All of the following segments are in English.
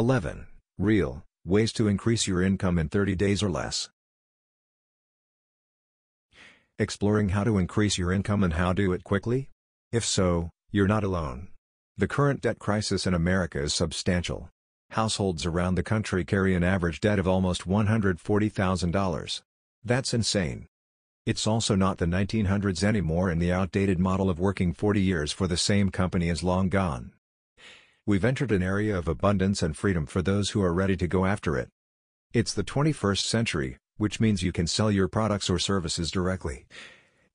11. Real Ways to increase your income in 30 days or less. Exploring how to increase your income and how to do it quickly? If so, you're not alone. The current debt crisis in America is substantial. Households around the country carry an average debt of almost $140,000. That's insane. It's also not the 1900s anymore and the outdated model of working 40 years for the same company is long gone. We've entered an area of abundance and freedom for those who are ready to go after it. It's the 21st century, which means you can sell your products or services directly.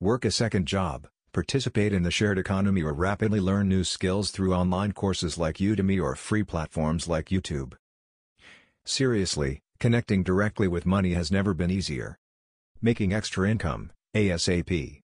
Work a second job, participate in the shared economy or rapidly learn new skills through online courses like Udemy or free platforms like YouTube. Seriously, connecting directly with money has never been easier. Making extra income, ASAP.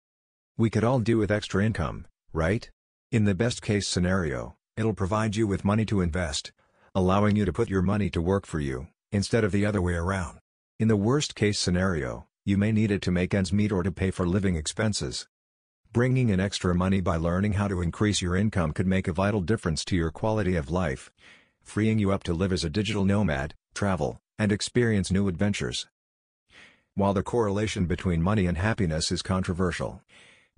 We could all do with extra income, right? In the best case scenario, It'll provide you with money to invest, allowing you to put your money to work for you, instead of the other way around. In the worst case scenario, you may need it to make ends meet or to pay for living expenses. Bringing in extra money by learning how to increase your income could make a vital difference to your quality of life, freeing you up to live as a digital nomad, travel, and experience new adventures. While the correlation between money and happiness is controversial,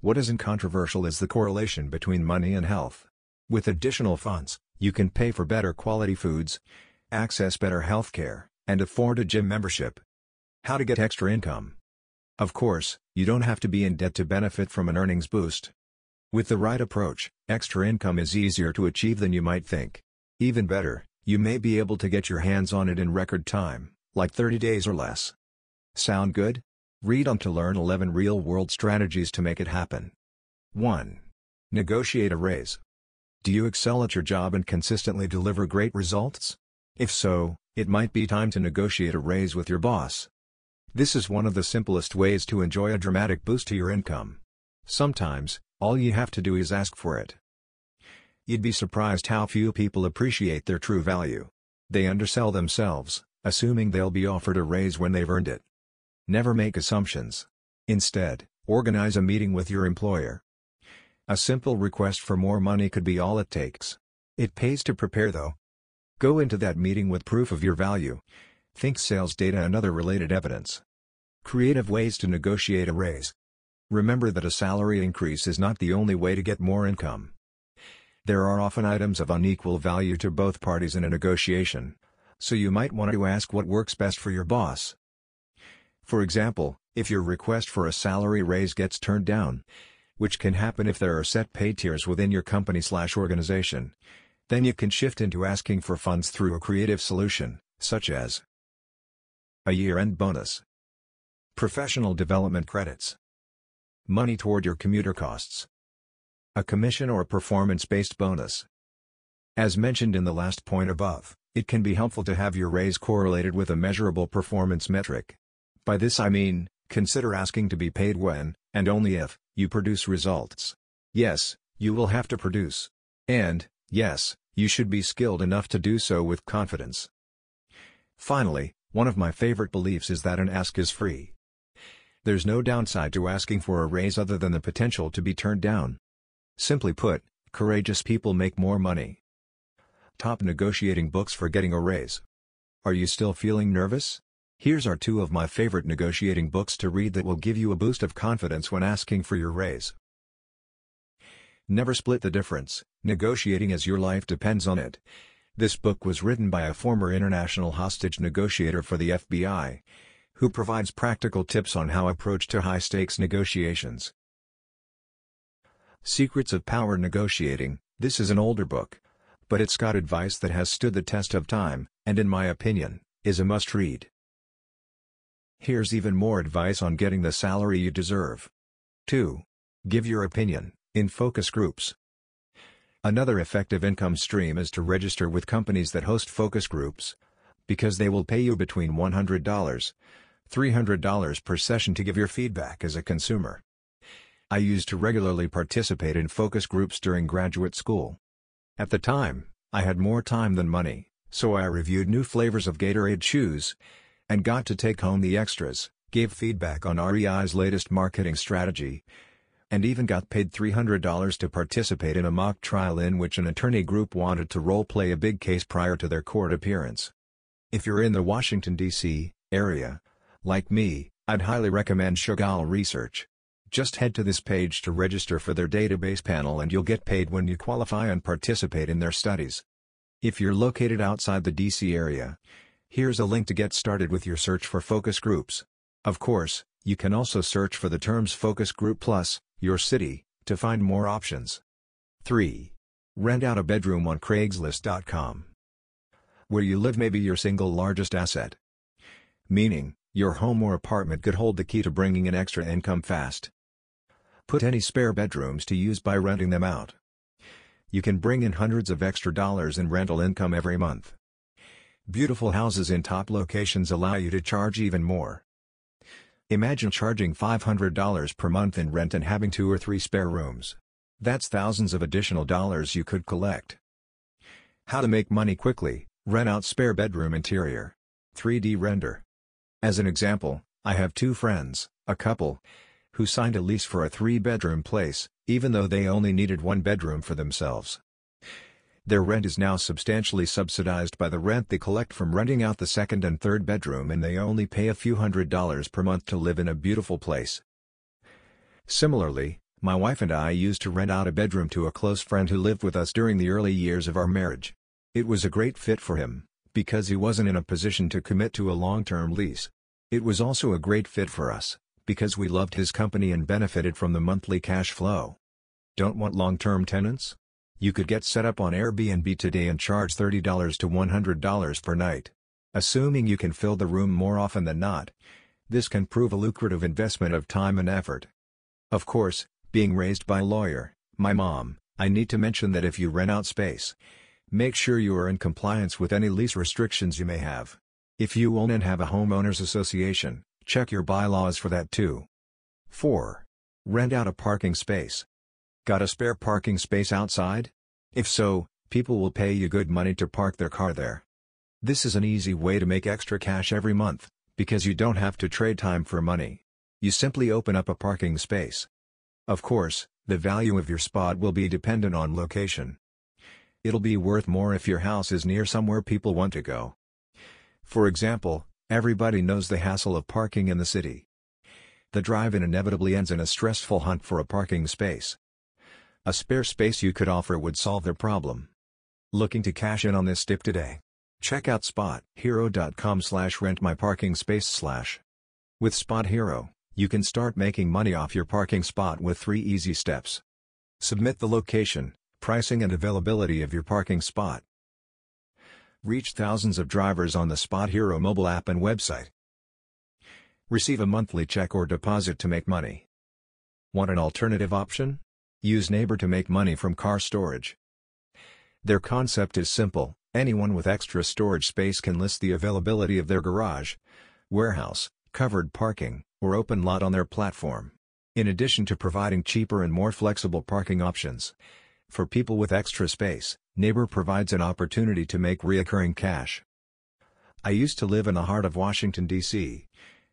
what isn't controversial is the correlation between money and health. With additional funds, you can pay for better quality foods, access better healthcare, and afford a gym membership. How to get extra income. Of course, you don't have to be in debt to benefit from an earnings boost. With the right approach, extra income is easier to achieve than you might think. Even better, you may be able to get your hands on it in record time, like 30 days or less. Sound good? Read on to learn 11 real-world strategies to make it happen. 1. Negotiate a raise. Do you excel at your job and consistently deliver great results? If so, it might be time to negotiate a raise with your boss. This is one of the simplest ways to enjoy a dramatic boost to your income. Sometimes, all you have to do is ask for it. You'd be surprised how few people appreciate their true value. They undersell themselves, assuming they'll be offered a raise when they've earned it. Never make assumptions. Instead, organize a meeting with your employer. A simple request for more money could be all it takes. It pays to prepare though. Go into that meeting with proof of your value. Think sales data and other related evidence. Creative ways to negotiate a raise. Remember that a salary increase is not the only way to get more income. There are often items of unequal value to both parties in a negotiation, so you might want to ask what works best for your boss. For example, if your request for a salary raise gets turned down, which can happen if there are set pay tiers within your company-slash-organization. Then you can shift into asking for funds through a creative solution, such as a year-end bonus, professional development credits, money toward your commuter costs, a commission or performance-based bonus. As mentioned in the last point above, it can be helpful to have your raise correlated with a measurable performance metric. By this I mean, consider asking to be paid when, and only if, you produce results. Yes, you will have to produce. And, yes, you should be skilled enough to do so with confidence. Finally, one of my favorite beliefs is that an ask is free. There's no downside to asking for a raise other than the potential to be turned down. Simply put, courageous people make more money. Top negotiating books for getting a raise. Are you still feeling nervous? Here's are two of my favorite negotiating books to read that will give you a boost of confidence when asking for your raise. Never Split the Difference, Negotiating as Your Life Depends on It. This book was written by a former international hostage negotiator for the FBI, who provides practical tips on how approach to high-stakes negotiations. Secrets of Power Negotiating, this is an older book, but it's got advice that has stood the test of time, and in my opinion, is a must-read. Here's even more advice on getting the salary you deserve. 2. Give your opinion, In focus groups. Another effective income stream is to register with companies that host focus groups, because they will pay you between $100, $300 per session to give your feedback as a consumer. I used to regularly participate in focus groups during graduate school. At the time, I had more time than money, so I reviewed new flavors of Gatorade shoes and got to take home the extras, gave feedback on REI's latest marketing strategy, and even got paid $300 to participate in a mock trial in which an attorney group wanted to role-play a big case prior to their court appearance. If you're in the Washington, D.C. area, like me, I'd highly recommend Shugoll Research. Just head to this page to register for their database panel and you'll get paid when you qualify and participate in their studies. If you're located outside the DC area, here's a link to get started with your search for focus groups. Of course, you can also search for the terms Focus Group Plus, your city, to find more options. 3. Rent out a bedroom on Craigslist.com. Where you live may be your single largest asset. Meaning, your home or apartment could hold the key to bringing in extra income fast. Put any spare bedrooms to use by renting them out. You can bring in hundreds of extra dollars in rental income every month. Beautiful houses in top locations allow you to charge even more. Imagine charging $500 per month in rent and having two or three spare rooms. That's thousands of additional dollars you could collect. How to make money quickly, rent out spare bedroom interior. 3D render. As an example, I have two friends, a couple, who signed a lease for a three-bedroom place, even though they only needed one bedroom for themselves. Their rent is now substantially subsidized by the rent they collect from renting out the second and third bedroom and they only pay a few hundred dollars per month to live in a beautiful place. Similarly, my wife and I used to rent out a bedroom to a close friend who lived with us during the early years of our marriage. It was a great fit for him, because he wasn't in a position to commit to a long-term lease. It was also a great fit for us, because we loved his company and benefited from the monthly cash flow. Don't want long-term tenants? You could get set up on Airbnb today and charge $30 to $100 per night. Assuming you can fill the room more often than not, this can prove a lucrative investment of time and effort. Of course, being raised by a lawyer, my mom, I need to mention that if you rent out space, make sure you are in compliance with any lease restrictions you may have. If you own and have a homeowners association, check your bylaws for that too. 4. Rent out a parking space. Got a spare parking space outside? If so, people will pay you good money to park their car there. This is an easy way to make extra cash every month, because you don't have to trade time for money. You simply open up a parking space. Of course, the value of your spot will be dependent on location. It'll be worth more if your house is near somewhere people want to go. For example, everybody knows the hassle of parking in the city. The drive-in inevitably ends in a stressful hunt for a parking space. A spare space you could offer would solve their problem. Looking to cash in on this tip today? Check out spothero.com slash rentmyparkingspace slash. With Spot Hero, you can start making money off your parking spot with three easy steps. Submit the location, pricing and availability of your parking spot. Reach thousands of drivers on the Spot Hero mobile app and website. Receive a monthly check or deposit to make money. Want an alternative option? Use Neighbor to make money from car storage. Their concept is simple, anyone with extra storage space can list the availability of their garage, warehouse, covered parking, or open lot on their platform. In addition to providing cheaper and more flexible parking options, for people with extra space, Neighbor provides an opportunity to make reoccurring cash. I used to live in the heart of Washington, D.C.,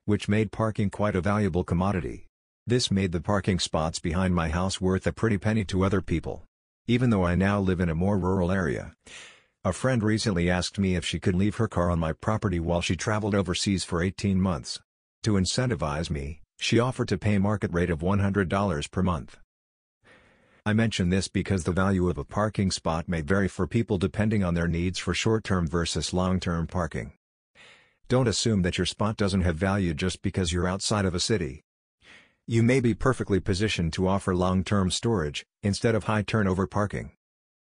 which made parking quite a valuable commodity. This made the parking spots behind my house worth a pretty penny to other people. Even though I now live in a more rural area. A friend recently asked me if she could leave her car on my property while she traveled overseas for 18 months. To incentivize me, she offered to pay market rate of $100 per month. I mention this because the value of a parking spot may vary for people depending on their needs for short-term versus long-term parking. Don't assume that your spot doesn't have value just because you're outside of a city. You may be perfectly positioned to offer long-term storage, instead of high-turnover parking.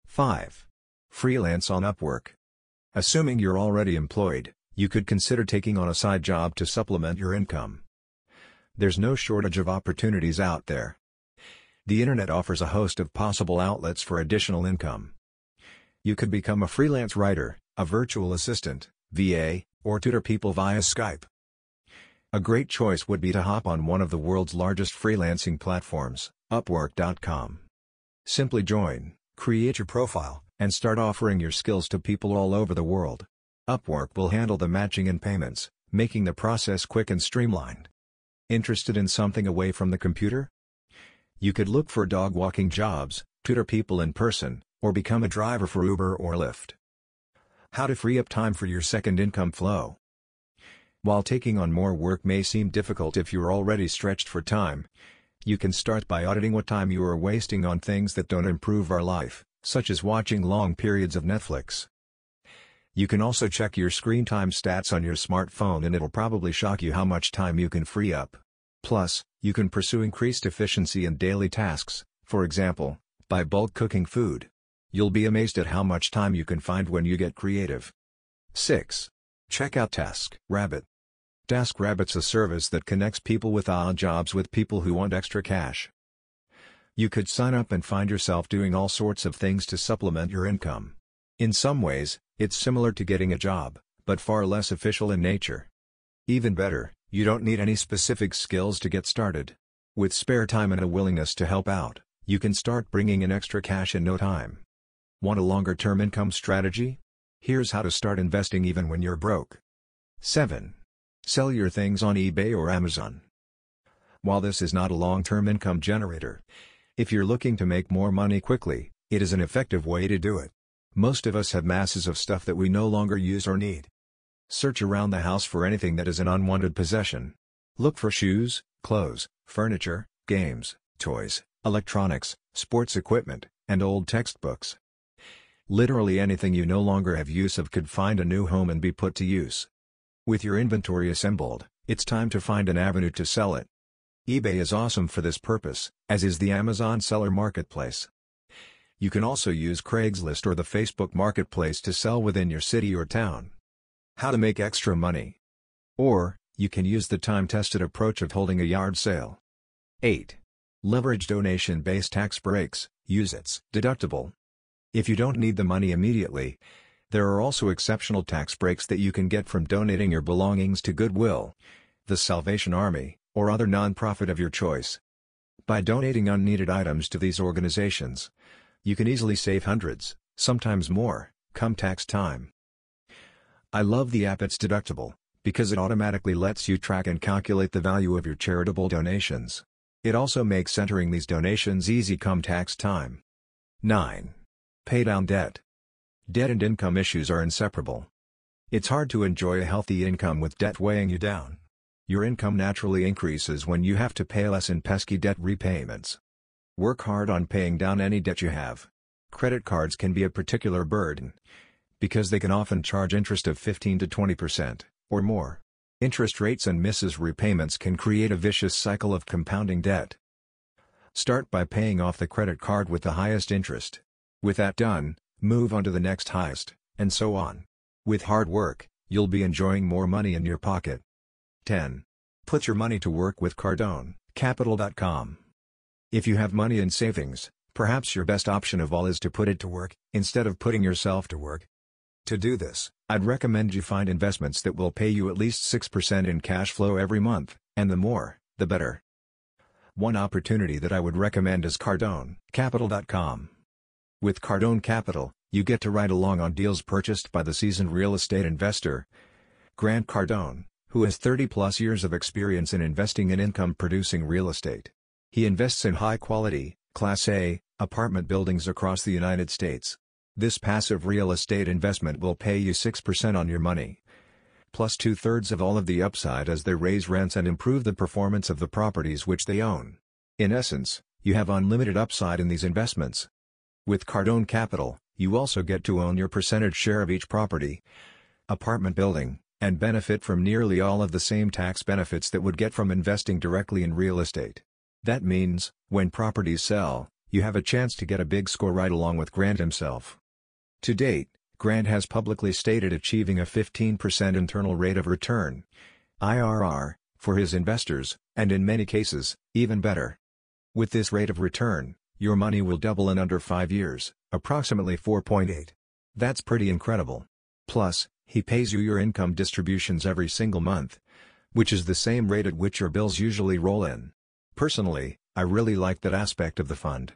5. Freelance on Upwork. Assuming you're already employed, you could consider taking on a side job to supplement your income. There's no shortage of opportunities out there. The internet offers a host of possible outlets for additional income. You could become a freelance writer, a virtual assistant, VA, or tutor people via Skype. A great choice would be to hop on one of the world's largest freelancing platforms, Upwork.com. Simply join, create your profile, and start offering your skills to people all over the world. Upwork will handle the matching and payments, making the process quick and streamlined. Interested in something away from the computer? You could look for dog walking jobs, tutor people in person, or become a driver for Uber or Lyft. How to free up time for your second income flow. While taking on more work may seem difficult if you're already stretched for time, you can start by auditing what time you are wasting on things that don't improve our life, such as watching long periods of Netflix. You can also check your screen time stats on your smartphone and it'll probably shock you how much time you can free up. Plus, you can pursue increased efficiency in daily tasks, for example, by bulk cooking food. You'll be amazed at how much time you can find when you get creative. 6. Check out TaskRabbit. TaskRabbit's a service that connects people with odd jobs with people who want extra cash. You could sign up and find yourself doing all sorts of things to supplement your income. In some ways, it's similar to getting a job, but far less official in nature. Even better, you don't need any specific skills to get started. With spare time and a willingness to help out, you can start bringing in extra cash in no time. Want a longer-term income strategy? Here's how to start investing even when you're broke. 7. Sell your things on eBay or Amazon. While this is not a long-term income generator, if you're looking to make more money quickly, it is an effective way to do it. Most of us have masses of stuff that we no longer use or need. Search around the house for anything that is an unwanted possession. Look for shoes, clothes, furniture, games, toys, electronics, sports equipment, and old textbooks. Literally anything you no longer have use of could find a new home and be put to use. With your inventory assembled, it's time to find an avenue to sell it. eBay is awesome for this purpose, as is the Amazon Seller Marketplace. You can also use Craigslist or the Facebook Marketplace to sell within your city or town. How to make extra money. Or, you can use the time-tested approach of holding a yard sale. 8. Leverage donation-based tax breaks, use its deductible. If you don't need the money immediately, there are also exceptional tax breaks that you can get from donating your belongings to Goodwill, the Salvation Army, or other non-profit of your choice. By donating unneeded items to these organizations, you can easily save hundreds, sometimes more, come tax time. I love the app It's Deductible, because it automatically lets you track and calculate the value of your charitable donations. It also makes entering these donations easy come tax time. 9. Pay down debt. Debt and income issues are inseparable. It's hard to enjoy a healthy income with debt weighing you down. Your income naturally increases when you have to pay less in pesky debt repayments. Work hard on paying down any debt you have. Credit cards can be a particular burden because they can often charge interest of 15 to 20% or more. Interest rates and misses repayments can create a vicious cycle of compounding debt. Start by paying off the credit card with the highest interest. With that done, move on to the next highest, and so on. With hard work, you'll be enjoying more money in your pocket. 10. Put your money to work with Cardone, Capital.com. If you have money in savings, perhaps your best option of all is to put it to work, instead of putting yourself to work. To do this, I'd recommend you find investments that will pay you at least 6% in cash flow every month, and the more, the better. One opportunity that I would recommend is Cardone, Capital.com. With Cardone Capital, you get to ride along on deals purchased by the seasoned real estate investor, Grant Cardone, who has 30 plus years of experience in investing in income producing real estate. He invests in high quality, Class A, apartment buildings across the United States. This passive real estate investment will pay you 6% on your money. Plus two thirds of all of the upside as they raise rents and improve the performance of the properties which they own. In essence, you have unlimited upside in these investments. With Cardone Capital, you also get to own your percentage share of each property, apartment building, and benefit from nearly all of the same tax benefits that would get from investing directly in real estate. That means, when properties sell, you have a chance to get a big score right along with Grant himself. To date, Grant has publicly stated achieving a 15% internal rate of return IRR for his investors, and in many cases, even better. With this rate of return, your money will double in under 5 years, approximately 4.8. That's pretty incredible. Plus, he pays you your income distributions every single month, which is the same rate at which your bills usually roll in. Personally, I really like that aspect of the fund.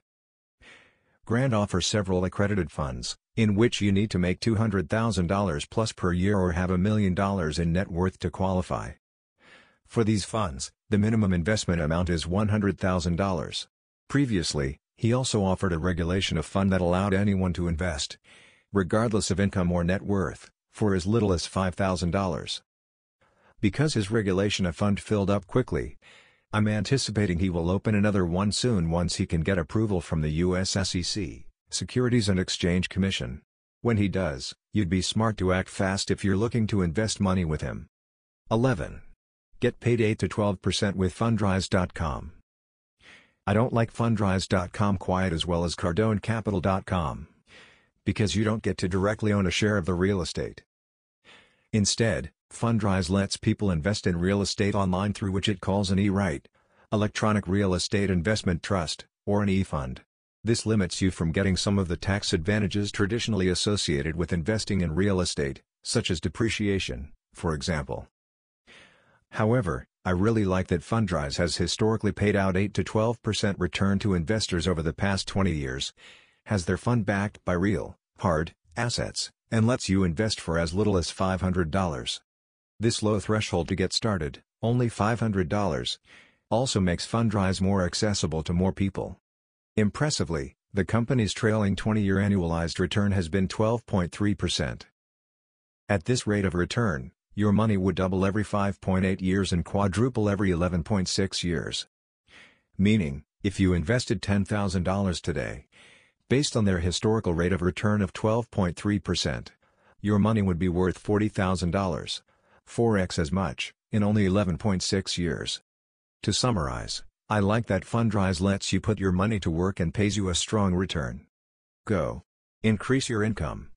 Grant offers several accredited funds, in which you need to make $200,000 plus per year or have a million dollars in net worth to qualify. For these funds, the minimum investment amount is $100,000. Previously, he also offered a regulation A fund that allowed anyone to invest, regardless of income or net worth, for as little as $5,000. Because his regulation A fund filled up quickly, I'm anticipating he will open another one soon once he can get approval from the US SEC, Securities and Exchange Commission. When he does, you'd be smart to act fast if you're looking to invest money with him. 11. Get paid 8 to 12% with Fundrise.com. I don't like Fundrise.com quite as well as CardoneCapital.com. Because you don't get to directly own a share of the real estate. Instead, Fundrise lets people invest in real estate online through which it calls an E-REIT, Electronic Real Estate Investment Trust, or an E-Fund. This limits you from getting some of the tax advantages traditionally associated with investing in real estate, such as depreciation, for example. However, I really like that Fundrise has historically paid out 8 to 12% return to investors over the past 20 years, has their fund backed by real, hard, assets, and lets you invest for as little as $500. This low threshold to get started, only $500, also makes Fundrise more accessible to more people. Impressively, the company's trailing 20-year annualized return has been 12.3%. At this rate of return, your money would double every 5.8 years and quadruple every 11.6 years. Meaning, if you invested $10,000 today, based on their historical rate of return of 12.3%, your money would be worth $40,000. 4x as much, in only 11.6 years. To summarize, I like that Fundrise lets you put your money to work and pays you a strong return. Go. Increase your income.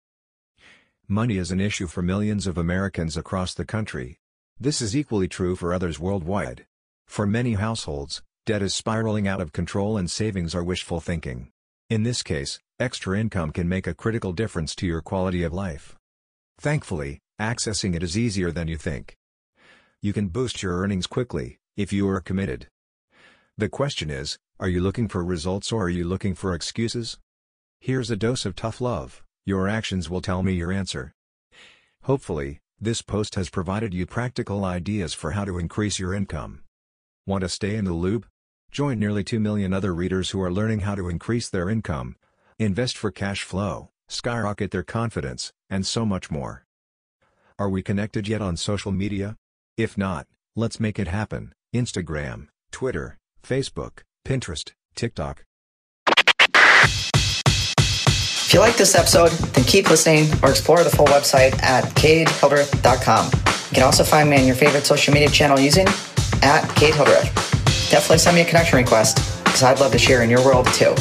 Money is an issue for millions of Americans across the country. This is equally true for others worldwide. For many households, debt is spiraling out of control and savings are wishful thinking. In this case, extra income can make a critical difference to your quality of life. Thankfully, Accessing it is easier than you think. You can boost your earnings quickly, if you are committed. The question is, are you looking for results or are you looking for excuses? Here's a dose of tough love, your actions will tell me your answer. Hopefully, this post has provided you practical ideas for how to increase your income. Want to stay in the loop? Join nearly 2 million other readers who are learning how to increase their income, invest for cash flow, skyrocket their confidence, and so much more. Are we connected yet on social media? If not, let's make it happen. Instagram, Twitter, Facebook, Pinterest, TikTok. If you like this episode, then keep listening or explore the full website at CadeHildreth.com. You can also find me on your favorite social media channel using at Cade Hildreth. Definitely send me a connection request because I'd love to share in your world too.